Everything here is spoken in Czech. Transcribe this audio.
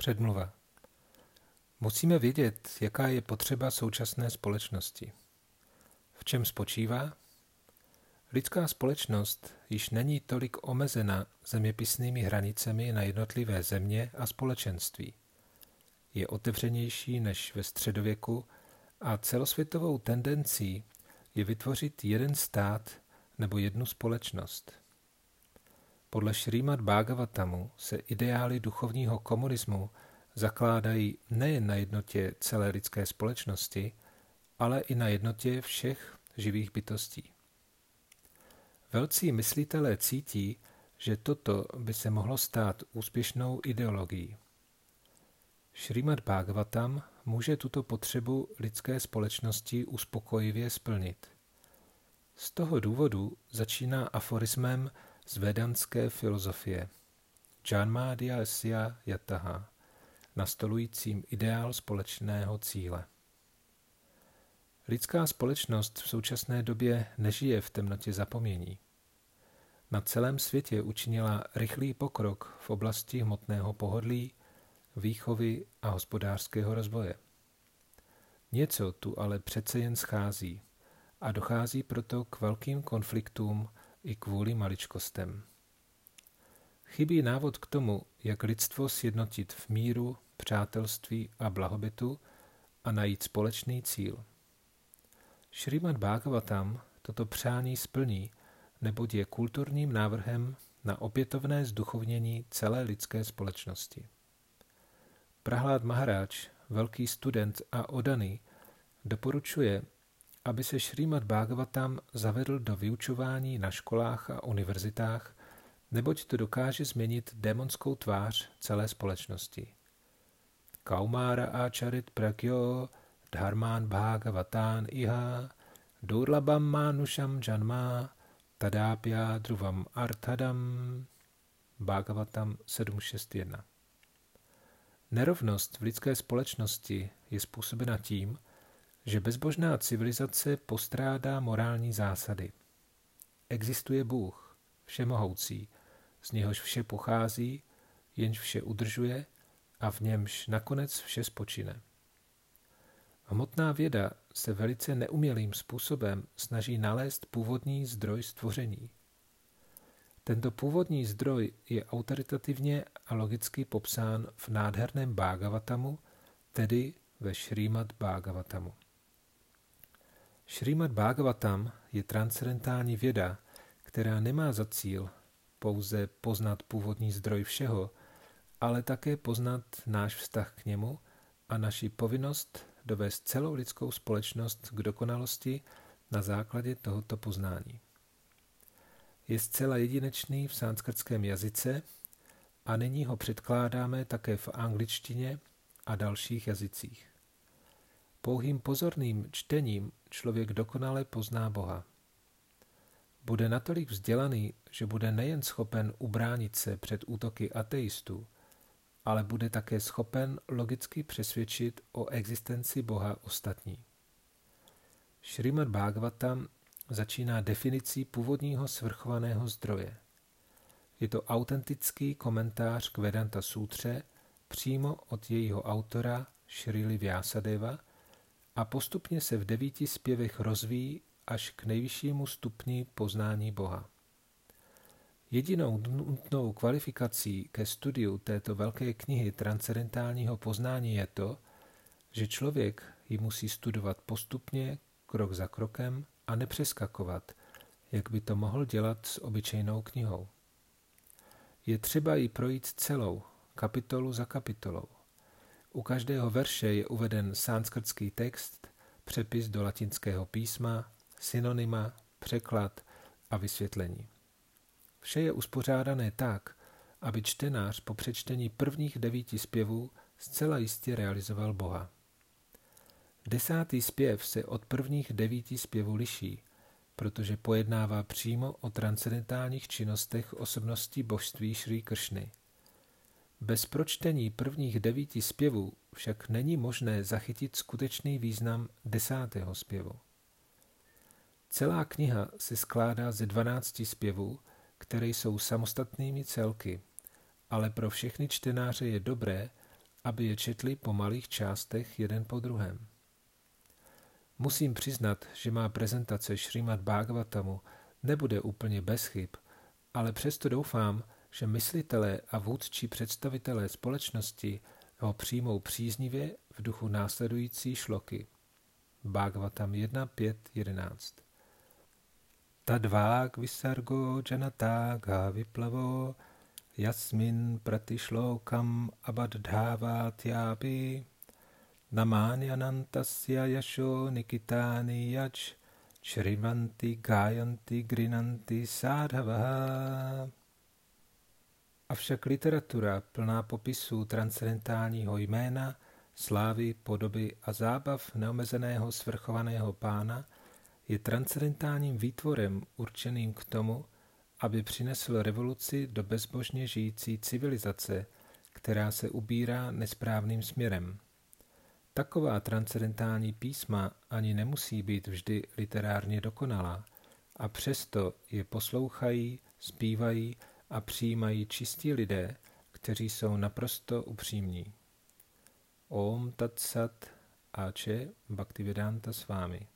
Předmluva. Musíme vědět, jaká je potřeba současné společnosti. V čem spočívá? Lidská společnost již není tolik omezena zeměpisnými hranicemi na jednotlivé země a společenství. Je otevřenější než ve středověku a celosvětovou tendencí je vytvořit jeden stát nebo jednu společnost. Podle Šrýmat Bhagavatamu se ideály duchovního komunismu zakládají nejen na jednotě celé lidské společnosti, ale i na jednotě všech živých bytostí. Velcí myslitelé cítí, že toto by se mohlo stát úspěšnou ideologií. Šrýmat Bhagavatam může tuto potřebu lidské společnosti uspokojivě splnit. Z toho důvodu začíná aforismem z vedanské filozofie Janmadya Asya Yataha, nastolujícím ideál společného cíle. Lidská společnost v současné době nežije v temnotě zapomnění. Na celém světě učinila rychlý pokrok v oblasti hmotného pohodlí, výchovy a hospodářského rozvoje. Něco tu ale přece jen schází a dochází proto k velkým konfliktům i kvůli maličkostem. Chybí návod k tomu, jak lidstvo sjednotit v míru, přátelství a blahobytu a najít společný cíl. Šrýmat Bhagavatam toto přání splní, neboť je kulturním návrhem na opětovné zduchovnění celé lidské společnosti. Prahlad Maharáč, velký student a odaný, doporučuje, aby se Šrýmat Bhagavatam zavedl do vyučování na školách a univerzitách, neboť to dokáže změnit démonskou tvář celé společnosti. Kaumára acharit prakyo dharmán bhagavatán iha durlabam manusham janma tadápya druvam arthadam Bhagavatam 761 Nerovnost v lidské společnosti je způsobena tím, že bezbožná civilizace postrádá morální zásady. Existuje Bůh, všemohoucí, z něhož vše pochází, jenž vše udržuje a v němž nakonec vše spočine. Hmotná věda se velice neumělým způsobem snaží nalézt původní zdroj stvoření. Tento původní zdroj je autoritativně a logicky popsán v nádherném Bhagavatamu, tedy ve Šrýmat Bhagavatamu. Šrýmat Bhagavatam je transcendentální věda, která nemá za cíl pouze poznat původní zdroj všeho, ale také poznat náš vztah k němu a naši povinnost dovést celou lidskou společnost k dokonalosti na základě tohoto poznání. Je zcela jedinečný v sanskrtském jazyce a nyní ho předkládáme také v angličtině a dalších jazycích. Pouhým pozorným čtením člověk dokonale pozná Boha. Bude natolik vzdělaný, že bude nejen schopen ubránit se před útoky ateistů, ale bude také schopen logicky přesvědčit o existenci Boha ostatní. Šrimad Bhagavatam začíná definicí původního svrchovaného zdroje. Je to autentický komentář k Vedanta Sutře přímo od jejího autora Šrili Vyasadeva a postupně se v devíti zpěvech rozvíjí až k nejvyššímu stupni poznání Boha. Jedinou nutnou kvalifikací ke studiu této velké knihy transcendentálního poznání je to, že člověk ji musí studovat postupně, krok za krokem a nepřeskakovat, jak by to mohl dělat s obyčejnou knihou. Je třeba ji projít celou, kapitolu za kapitolou. U každého verše je uveden sanskrtský text, přepis do latinského písma, synonyma, překlad a vysvětlení. Vše je uspořádané tak, aby čtenář po přečtení prvních devíti zpěvů zcela jistě realizoval Boha. Desátý zpěv se od prvních devíti zpěvů liší, protože pojednává přímo o transcendentálních činnostech osobností božství Šrí Kršny. Bez pročtení prvních devíti zpěvů však není možné zachytit skutečný význam desátého zpěvu. Celá kniha se skládá ze dvanácti zpěvů, které jsou samostatnými celky, ale pro všechny čtenáře je dobré, aby je četli po malých částech jeden po druhém. Musím přiznat, že má prezentace Šrimat Bhagavatamu nebude úplně bez chyb, ale přesto doufám, že myslitelé a vůdčí představitelé společnosti ho přijmou příznivě v duchu následující šloky. Bhagavatam 1, 5, 11 Tadvák visargo janataga viplavo jasmin pratišlokam abadhávátyápi namányanantasya yasho nikitáni yač Shrivanti Gayanti Grinanti Sádhavaha. Avšak literatura plná popisů transcendentálního jména, slávy, podoby a zábav neomezeného svrchovaného pána je transcendentálním výtvorem určeným k tomu, aby přinesl revoluci do bezbožně žijící civilizace, která se ubírá nesprávným směrem. Taková transcendentální písma ani nemusí být vždy literárně dokonalá, a přesto je poslouchají, zpívají a přijímají čistí lidé, kteří jsou naprosto upřímní. Om Tat Sat Ače Bhaktivedanta s vámi.